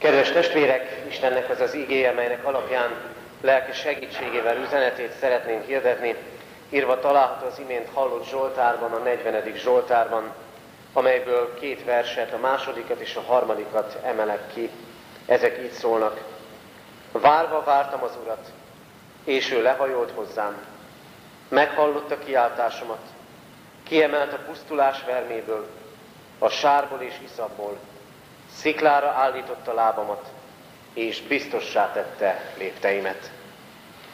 Kedves testvérek, Istennek az az igéje, melynek alapján lelki segítségével üzenetét szeretnénk hirdetni, írva található az imént hallott Zsoltárban, a 40. Zsoltárban, amelyből két verset, a másodikat és a harmadikat emelek ki. Ezek így szólnak. Várva vártam az Urat, és ő lehajolt hozzám. Meghallotta kiáltásomat, kiemelt a pusztulás verméből, a sárból és iszabból, sziklára állította lábamat, és biztossá tette lépteimet.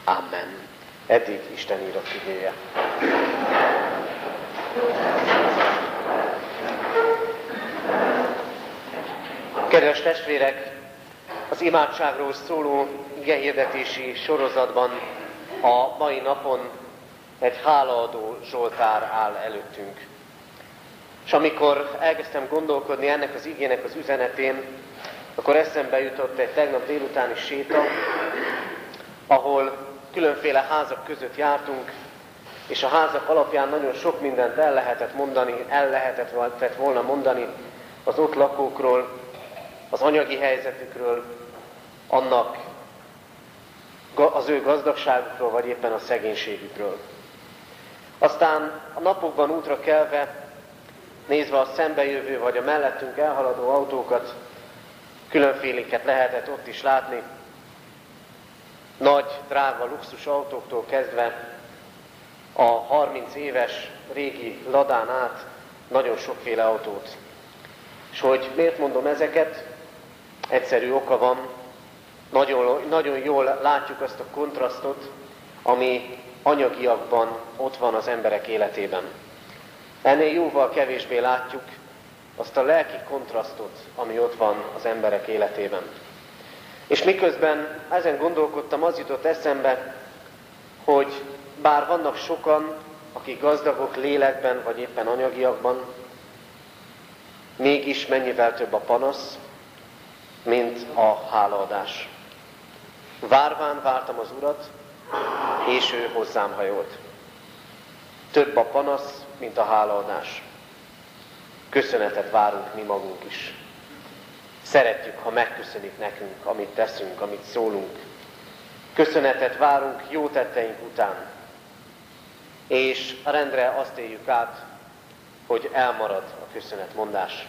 Amen. Eddig Isten írott igéje. Kedves testvérek, az imádságról szóló igehirdetési sorozatban a mai napon egy hálaadó Zsoltár áll előttünk. És amikor elkezdtem gondolkodni ennek az igének az üzenetén, akkor eszembe jutott egy tegnap délutáni séta, ahol különféle házak között jártunk, és a házak alapján nagyon sok mindent el lehetett mondani, el lehetett volna mondani az ott lakókról, az anyagi helyzetükről, annak az ő gazdagságukról, vagy éppen a szegénységükről. Aztán a napokban útra kelve, nézve a szembejövő vagy a mellettünk elhaladó autókat, különféléket lehetett ott is látni, nagy, drága luxus autóktól kezdve a 30 éves régi ladán át nagyon sokféle autót. És hogy miért mondom ezeket? Egyszerű oka van, nagyon, nagyon jól látjuk azt a kontrasztot, ami anyagiakban ott van az emberek életében. Ennél jóval kevésbé látjuk azt a lelki kontrasztot, ami ott van az emberek életében. És miközben ezen gondolkodtam, az jutott eszembe, hogy bár vannak sokan, akik gazdagok lélekben, vagy éppen anyagiakban, mégis mennyivel több a panasz, mint a hálaadás. Várván vártam az Urat, és ő hozzám hajolt. Több a panasz, mint a hálaadás. Köszönetet várunk mi magunk is. Szeretjük, ha megköszönik nekünk, amit teszünk, amit szólunk. Köszönetet várunk jó tetteink után. És rendre azt éljük át, hogy elmarad a köszönetmondás.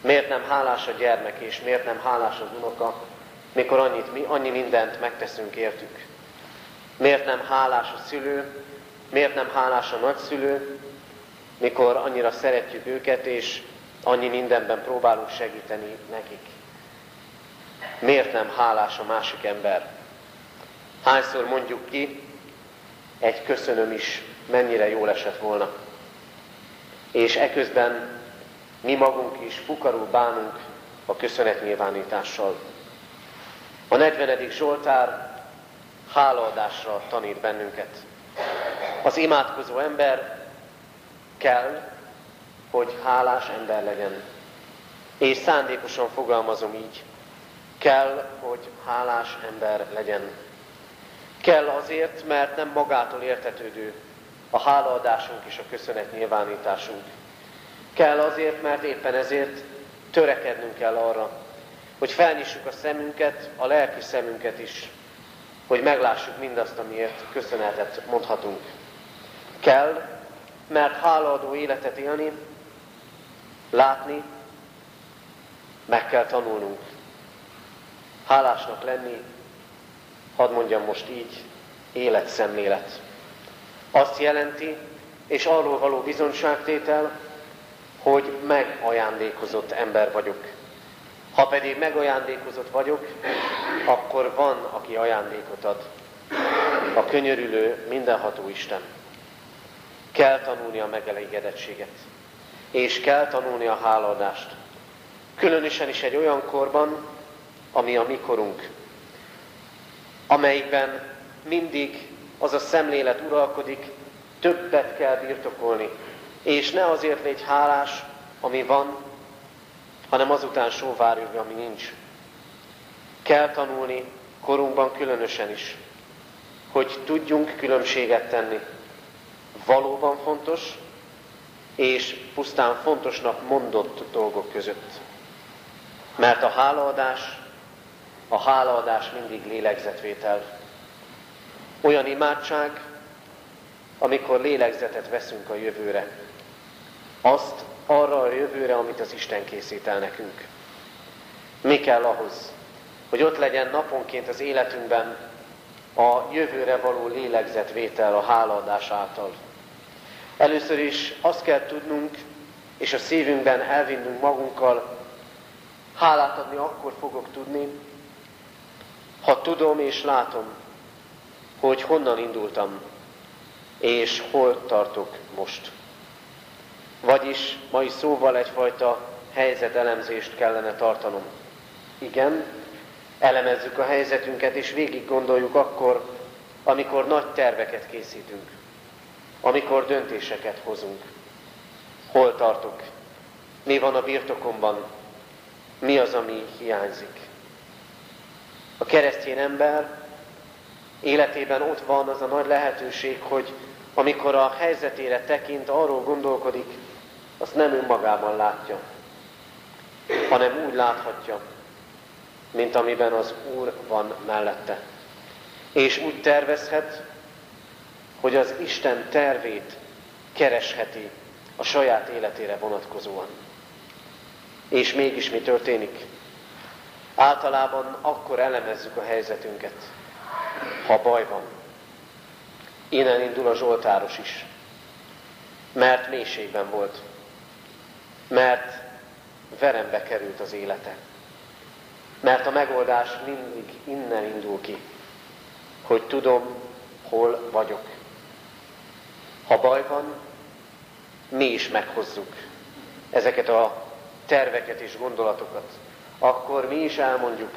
Miért nem hálás a gyermek, és miért nem hálás az unoka, mikor annyit, mi, annyi mindent megteszünk értük? Miért nem hálás a szülő, miért nem hálás a nagyszülő, mikor annyira szeretjük őket, és annyi mindenben próbálunk segíteni nekik? Miért nem hálás a másik ember? Hányszor mondjuk ki, egy köszönöm is mennyire jól esett volna. És eközben mi magunk is fukarul bánunk a köszönetnyilvánítással. A 40. Zsoltár hálaadásra tanít bennünket. Az imádkozó ember kell, hogy hálás ember legyen. És szándékosan fogalmazom így. Kell, hogy hálás ember legyen. Kell azért, mert nem magától értetődő a hálaadásunk és a köszönet nyilvánításunk. Kell azért, mert éppen ezért törekednünk kell arra, hogy felnyissuk a szemünket, a lelki szemünket is, hogy meglássuk mindazt, amiért köszönetet mondhatunk. Kell, mert hálaadó életet élni, látni, meg kell tanulnunk. Hálásnak lenni, hadd mondjam most így, életszemlélet. Azt jelenti, és arról való bizonyságtétel, hogy megajándékozott ember vagyok. Ha pedig megajándékozott vagyok, akkor van, aki ajándékot ad. A könyörülő, mindenható Isten. Kell tanulni a megelégedettséget. És kell tanulni a hálaadást. Különösen is egy olyan korban, ami a mikorunk, amelyikben mindig az a szemlélet uralkodik, többet kell birtokolni, és ne azért légy hálás, ami van, hanem azután sóvárjogja, ami nincs. Kell tanulni, korunkban különösen is, hogy tudjunk különbséget tenni. Valóban fontos, és pusztán fontosnak mondott dolgok között. Mert a hálaadás, a hálaadás mindig lélegzetvétel. Olyan imádság, amikor lélegzetet veszünk a jövőre. Azt arra a jövőre, amit az Isten készít el nekünk. Mi kell ahhoz, hogy ott legyen naponként az életünkben a jövőre való lélegzetvétel a hálaadás által. Először is azt kell tudnunk, és a szívünkben elvinnünk magunkkal, hálát adni akkor fogok tudni, ha tudom és látom, hogy honnan indultam, és hol tartok most. Vagyis mai szóval egyfajta helyzetelemzést kellene tartanom. Igen, elemezzük a helyzetünket, és végig gondoljuk akkor, amikor nagy terveket készítünk, amikor döntéseket hozunk. Hol tartok? Mi van a birtokomban? Mi az, ami hiányzik? A keresztény ember életében ott van az a nagy lehetőség, hogy amikor a helyzetére tekint, arról gondolkodik, azt nem önmagában látja, hanem úgy láthatja, mint amiben az Úr van mellette. És úgy tervezhet, hogy az Isten tervét keresheti a saját életére vonatkozóan. És mégis mi történik? Általában akkor elemezzük a helyzetünket, ha baj van. Innen indul a Zsoltáros is. Mert mélységben volt. Mert verembe került az élete. Mert a megoldás mindig innen indul ki, hogy tudom, hol vagyok. Ha baj van, mi is meghozzuk ezeket a terveket és gondolatokat. Akkor mi is elmondjuk,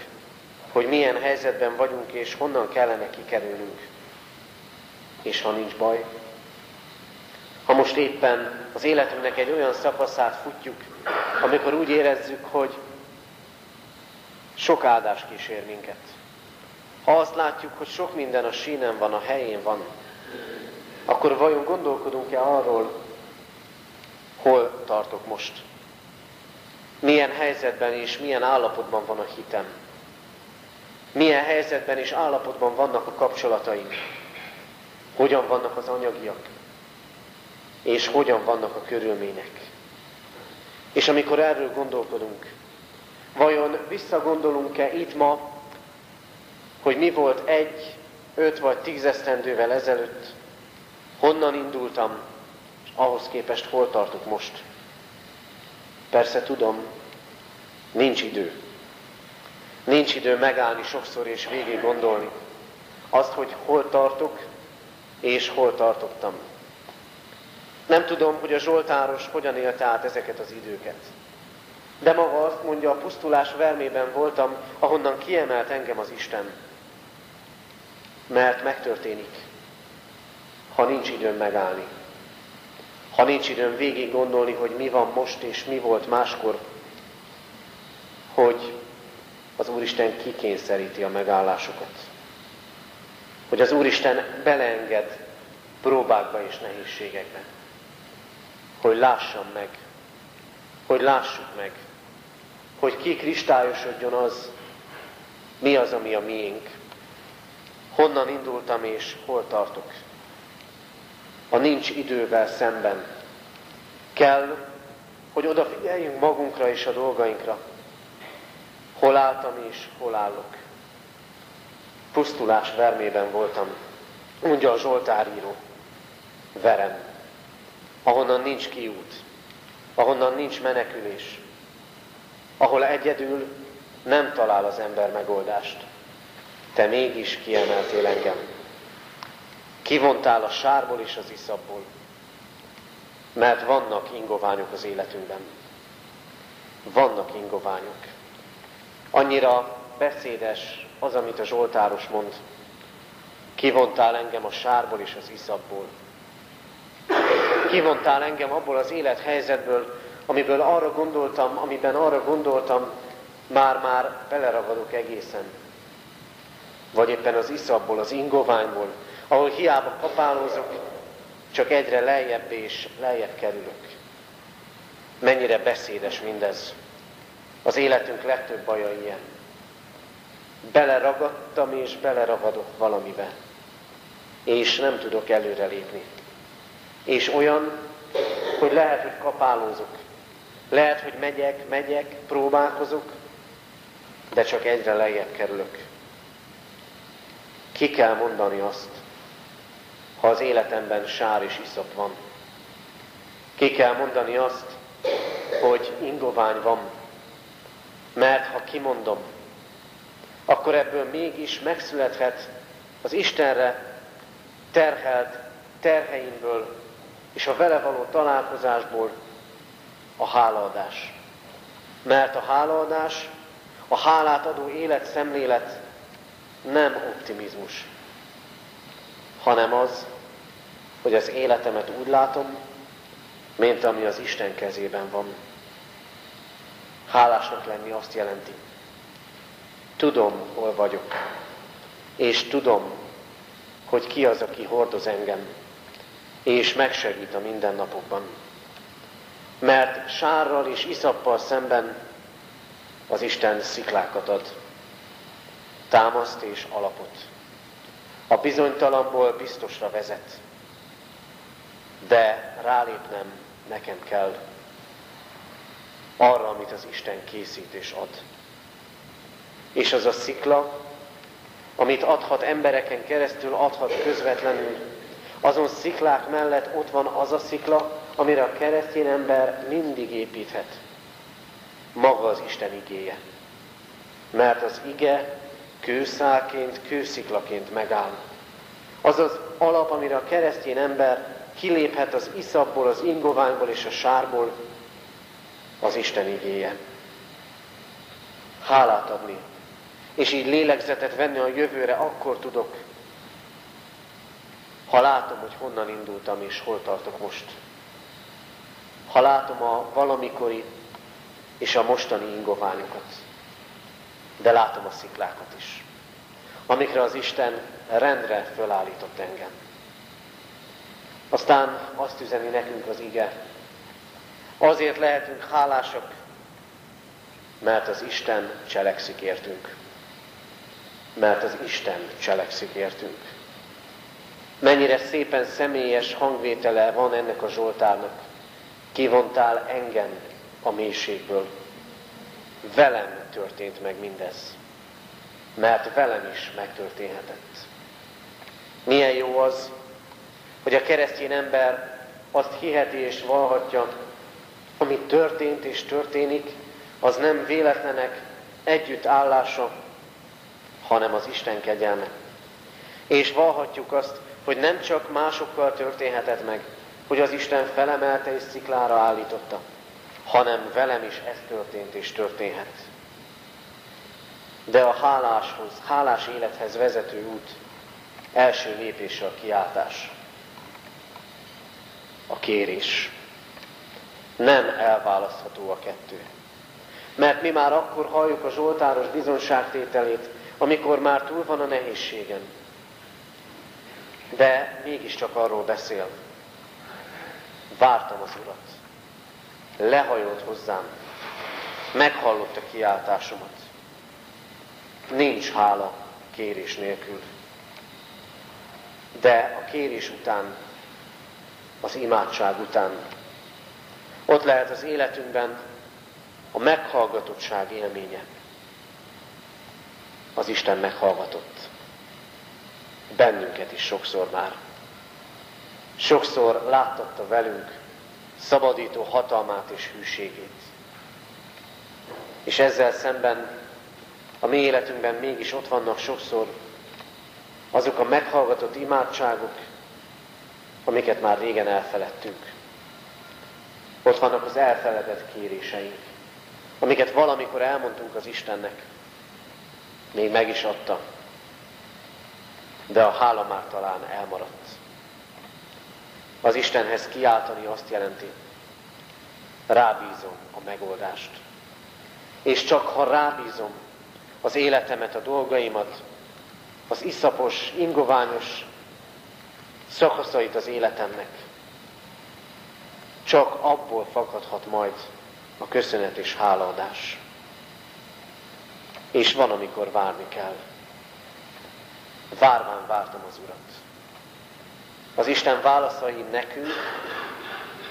hogy milyen helyzetben vagyunk és honnan kellene kikerülnünk. És ha nincs baj, ha most éppen az életünknek egy olyan szakaszát futjuk, amikor úgy érezzük, hogy sok áldás kísér minket. Ha azt látjuk, hogy sok minden a sínen van, a helyén van, akkor vajon gondolkodunk-e arról, hol tartok most? Milyen helyzetben és milyen állapotban van a hitem? Milyen helyzetben és állapotban vannak a kapcsolataink? Hogyan vannak az anyagiak? És hogyan vannak a körülmények? És amikor erről gondolkodunk, vajon visszagondolunk-e itt ma, hogy mi volt egy, öt vagy tíz esztendővel ezelőtt, honnan indultam, és ahhoz képest hol tartok most? Persze tudom, nincs idő. Nincs idő megállni sokszor és végig gondolni azt, hogy hol tartok és hol tartottam. Nem tudom, hogy a Zsoltáros hogyan élte át ezeket az időket. De maga azt mondja, a pusztulás vermében voltam, ahonnan kiemelt engem az Isten. Mert megtörténik, ha nincs időm megállni. Ha nincs időm végig gondolni, hogy mi van most és mi volt máskor, hogy az Úristen kikényszeríti a megállásokat. Hogy az Úristen beleenged próbákba és nehézségekbe. Hogy lássam meg, hogy lássuk meg, hogy kikristályosodjon az, mi az, ami a miénk. Honnan indultam és hol tartok. A nincs idővel szemben. Kell, hogy odafigyeljünk magunkra és a dolgainkra, Hol álltam és hol állok? Pusztulás vermében voltam, mondja a Zsoltáríró. Verem, ahonnan nincs kiút, ahonnan nincs menekülés, ahol egyedül nem talál az ember megoldást. Te mégis kiemeltél engem. Kivontál a sárból és az iszapból, mert vannak ingoványok az életünkben. Vannak ingoványok. Annyira beszédes az, amit a Zsoltáros mond. Kivontál engem a sárból és az iszapból. Kivontál engem abból az élethelyzetből, amiből arra gondoltam, amiben arra gondoltam, már-már beleragadok egészen. Vagy éppen az iszapból, az ingoványból, ahol hiába kapálózok, csak egyre lejjebb és lejjebb kerülök. Mennyire beszédes mindez. Az életünk legtöbb baja ilyen. Beleragadtam és beleragadok valamibe, és nem tudok előrelépni. És olyan, hogy lehet, hogy kapálózok, lehet, hogy megyek, megyek, próbálkozok, de csak egyre lejjebb kerülök. Ki kell mondani azt, ha az életemben sár és iszap van. Ki kell mondani azt, hogy ingovány van, mert ha kimondom, akkor ebből mégis megszülethet az Istenre terhelt terheimből és a vele való találkozásból a hálaadás. Mert a hálaadás, a hálát adó életszemlélet nem optimizmus, hanem az, hogy az életemet úgy látom, mint ami az Isten kezében van. Hálásnak lenni azt jelenti. Tudom, hol vagyok, és tudom, hogy ki az, aki hordoz engem, és megsegít a mindennapokban. Mert sárral és iszappal szemben az Isten sziklákat ad, támaszt és alapot. A bizonytalanból biztosra vezet, de rálépnem nekem kell arra, amit az Isten készít és ad. És az a szikla, amit adhat embereken keresztül, adhat közvetlenül, azon sziklák mellett ott van az a szikla, amire a keresztény ember mindig építhet. Maga az Isten igéje. Mert az ige kőszálként, kősziklaként megáll. Az az alap, amire a keresztény ember kiléphet az iszapból, az ingoványból és a sárból, az Isten igéje. Hálát adni, és így lélegzetet venni a jövőre, akkor tudok, ha látom, hogy honnan indultam és hol tartok most. Ha látom a valamikori és a mostani ingoványokat, de látom a sziklákat is, amikre az Isten rendre fölállított engem. Aztán azt üzeni nekünk az ige. Azért lehetünk hálásak, mert az Isten cselekszik értünk. Mert az Isten cselekszik értünk. Mennyire szépen személyes hangvétele van ennek a Zsoltárnak. Kivontál engem a mélységből. Velem történt meg mindez. Mert velem is megtörténhetett. Milyen jó az, hogy a keresztény ember azt hiheti és valhatja, ami történt és történik, az nem véletlenek együttállása, hanem az Isten kegyelme. És valhatjuk azt, hogy nem csak másokkal történhetett meg, hogy az Isten felemelte és sziklára állította, hanem velem is ez történt és történhet. De a háláshoz, hálás élethez vezető út első lépése a kiáltás a kérés. Nem elválasztható a kettő. Mert mi már akkor halljuk a Zsoltáros bizonságtételét, amikor már túl van a nehézségen. De mégiscsak arról beszél. Vártam az Urat. Lehajolt hozzám. Meghallotta kiáltásomat. Nincs hála kérés nélkül. De a kérés után az imádság után. Ott lehet az életünkben a meghallgatottság élménye. Az Isten meghallgatott. Bennünket is sokszor már. Sokszor láttatta velünk szabadító hatalmát és hűségét. És ezzel szemben a mi életünkben mégis ott vannak sokszor azok a meghallgatott imádságok, amiket már régen elfeledtünk. Ott vannak az elfeledett kéréseink, amiket valamikor elmondtunk az Istennek. Még meg is adta, de a hála már talán elmaradt. Az Istenhez kiáltani azt jelenti, rábízom a megoldást. És csak ha rábízom az életemet, a dolgaimat, az iszapos, ingoványos szakaszait az életemnek. Csak abból fakadhat majd a köszönet és hálaadás. és van, amikor várni kell. Várván vártam az Urat. Az Isten válaszai nekünk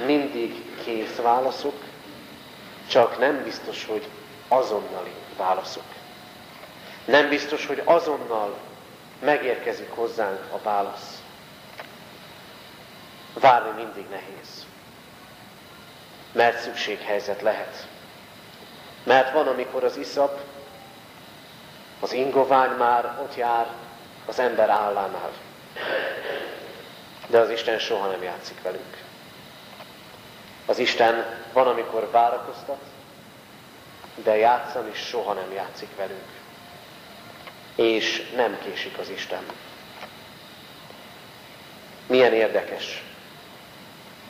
mindig kész válaszok, csak nem biztos, hogy azonnali válaszok. Nem biztos, hogy azonnal megérkezik hozzánk a válasz. Várni mindig nehéz. Mert szükséghelyzet lehet. Mert van, amikor az iszap, az ingovány már ott jár az ember állánál. De az Isten soha nem játszik velünk. Az Isten van, amikor várakoztat, de játszani soha nem játszik velünk. És nem késik az Isten. Milyen érdekes.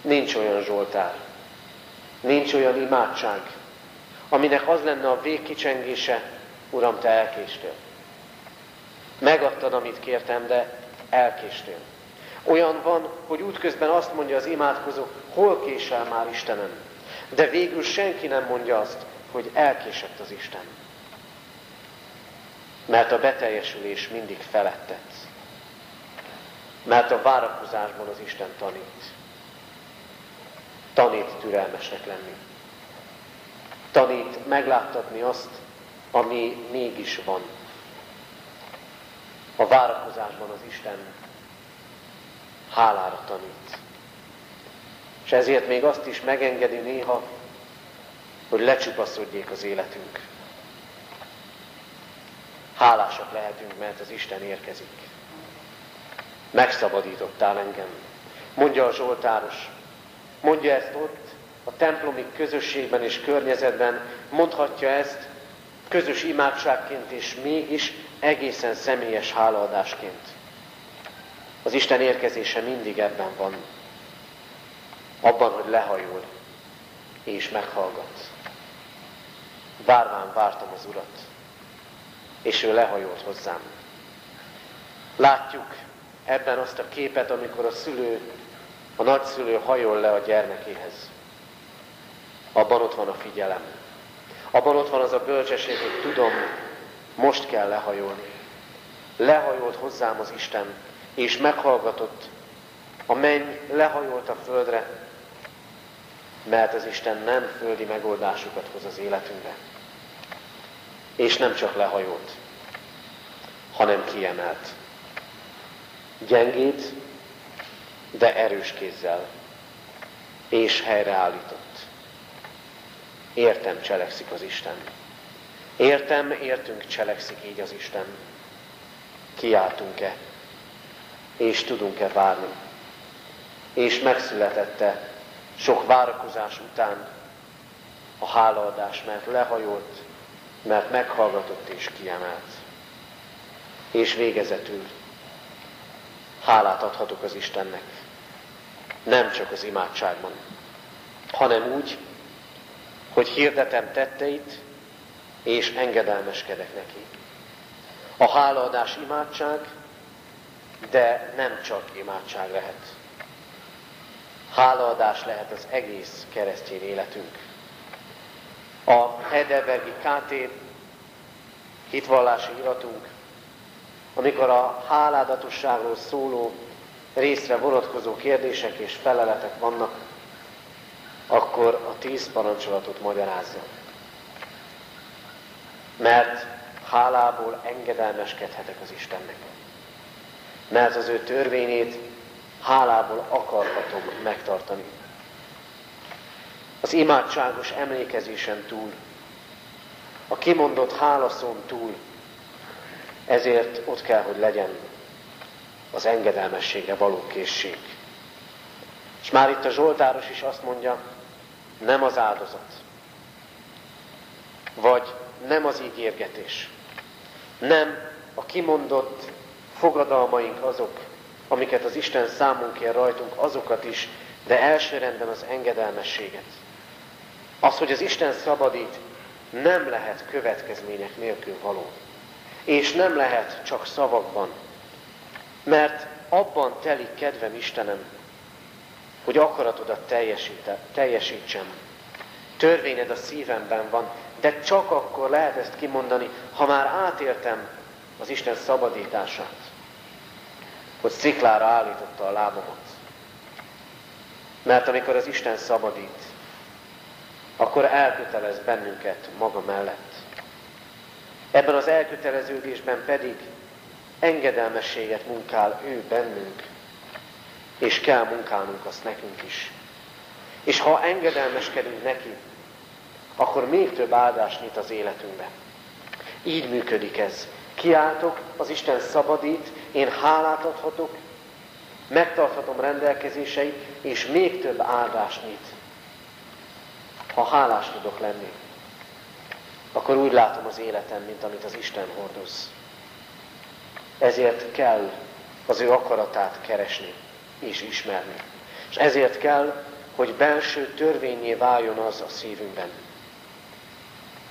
Nincs olyan Zsoltár, nincs olyan imádság, aminek az lenne a végkicsengése, Uram, Te elkéstél. Megadtad, amit kértem, de elkéstél. Olyan van, hogy útközben azt mondja az imádkozó, hol késel már Istenem. De végül senki nem mondja azt, hogy elkésett az Isten. Mert a beteljesülés mindig felettet. Mert a várakozásban az Isten tanít. Tanít türelmesnek lenni. Tanít megláttatni azt, ami mégis van. A várakozásban az Isten hálára tanít. És ezért még azt is megengedi néha, hogy lecsupaszodjék az életünk. Hálásak lehetünk, mert az Isten érkezik. Megszabadítottál engem. Mondja a Zsoltáros. Mondja ezt ott, a templomi közösségben és környezetben. Mondhatja ezt közös imádságként és mégis egészen személyes hálaadásként. Az Isten érkezése mindig ebben van. Abban, hogy lehajol és meghallgat. Várván vártam az Urat, és ő lehajolt hozzám. Látjuk ebben azt a képet, amikor a szülő, a nagyszülő hajol le a gyermekéhez. Abban ott van a figyelem. Abban ott van az a bölcsesség, hogy tudom, most kell lehajolni. Lehajolt hozzám az Isten, és meghallgatott. A menny lehajolt a földre, mert az Isten nem földi megoldásokat hoz az életünkbe. És nem csak lehajolt, hanem kiemelt. Gyengét, de erős kézzel, és helyreállított. Értem, cselekszik az Isten. Értem, értünk, cselekszik így az Isten. Kiáltunk-e? és tudunk-e várni. És megszületette sok várakozás után a hálaadás, mert lehajolt, mert meghallgatott és kiemelt. És végezetül hálát adhatok az Istennek. Nem csak az imádságban, hanem úgy, hogy hirdetem tetteit, és engedelmeskedek neki. A hálaadás imádság, de nem csak imádság lehet. Hálaadás lehet az egész keresztény életünk. A Heidelbergi KT hitvallási iratunk, amikor a háládatosságról szóló részre vonatkozó kérdések és feleletek vannak, akkor a tíz parancsolatot magyarázza. Mert hálából engedelmeskedhetek az Istennek mert az ő törvényét hálából akarhatom megtartani. Az imádságos emlékezésen túl, a kimondott hálaszón túl, ezért ott kell, hogy legyen az engedelmességre való készség. És már itt a Zsoltáros is azt mondja, nem az áldozat, vagy nem az ígérgetés, nem a kimondott fogadalmaink azok, amiket az Isten számunk kér rajtunk, azokat is, de elsőrendben az engedelmességet. Az, hogy az Isten szabadít, nem lehet következmények nélkül való. És nem lehet csak szavakban. Mert abban telik kedvem Istenem, hogy akaratodat teljesítsem. Törvényed a szívemben van, de csak akkor lehet ezt kimondani, ha már átéltem az Isten szabadítását, hogy sziklára állította a lábamat. Mert amikor az Isten szabadít, akkor elkötelez bennünket maga mellett. Ebben az elköteleződésben pedig engedelmességet munkál ő bennünk, és kell munkálnunk azt nekünk is. És ha engedelmeskedünk neki, akkor még több áldás nyit az életünkbe. Így működik ez. Kiáltok, az Isten szabadít, én hálát adhatok, megtarthatom rendelkezéseit, és még több áldást nyit. Ha hálás tudok lenni, akkor úgy látom az életem, mint amit az Isten hordoz. Ezért kell az ő akaratát keresni és ismerni. És ezért kell, hogy belső törvényé váljon az a szívünkben.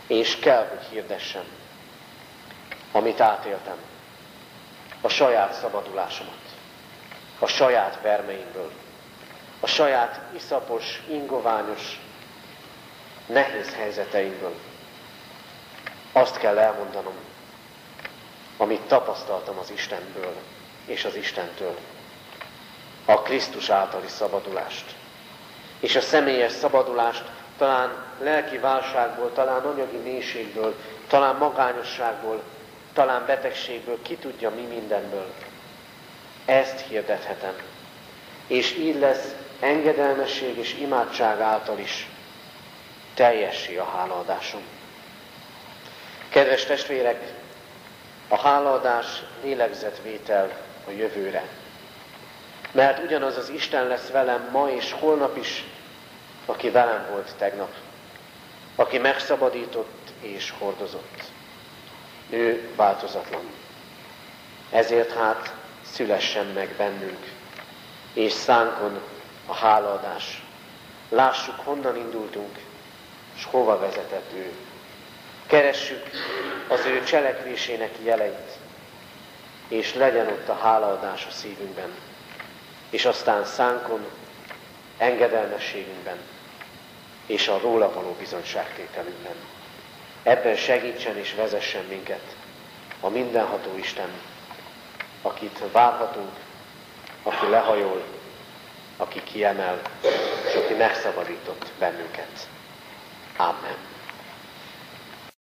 És kell, hogy hirdessem, amit átéltem, a saját szabadulásomat, a saját vermeimből, a saját iszapos, ingoványos, nehéz helyzeteimből. Azt kell elmondanom, amit tapasztaltam az Istenből és az Istentől. A Krisztus általi szabadulást. És a személyes szabadulást talán lelki válságból, talán anyagi mélységből, talán magányosságból, talán betegségből, ki tudja mi mindenből. Ezt hirdethetem. És így lesz engedelmesség és imádság által is teljessé a hálaadásom. Kedves testvérek, a hálaadás lélegzetvétel a jövőre. Mert ugyanaz az Isten lesz velem ma és holnap is, aki velem volt tegnap, aki megszabadított és hordozott. Ő változatlan. Ezért hát szülessen meg bennünk, és szánkon a hálaadás. Lássuk, honnan indultunk, és hova vezetett ő. Keressük az ő cselekvésének jeleit, és legyen ott a hálaadás a szívünkben, és aztán szánkon, engedelmességünkben, és a róla való bizonyságtételünkben. Ebben segítsen és vezessen minket a mindenható Isten, akit várhatunk, aki lehajol, aki kiemel, és aki megszabadított bennünket. Amen.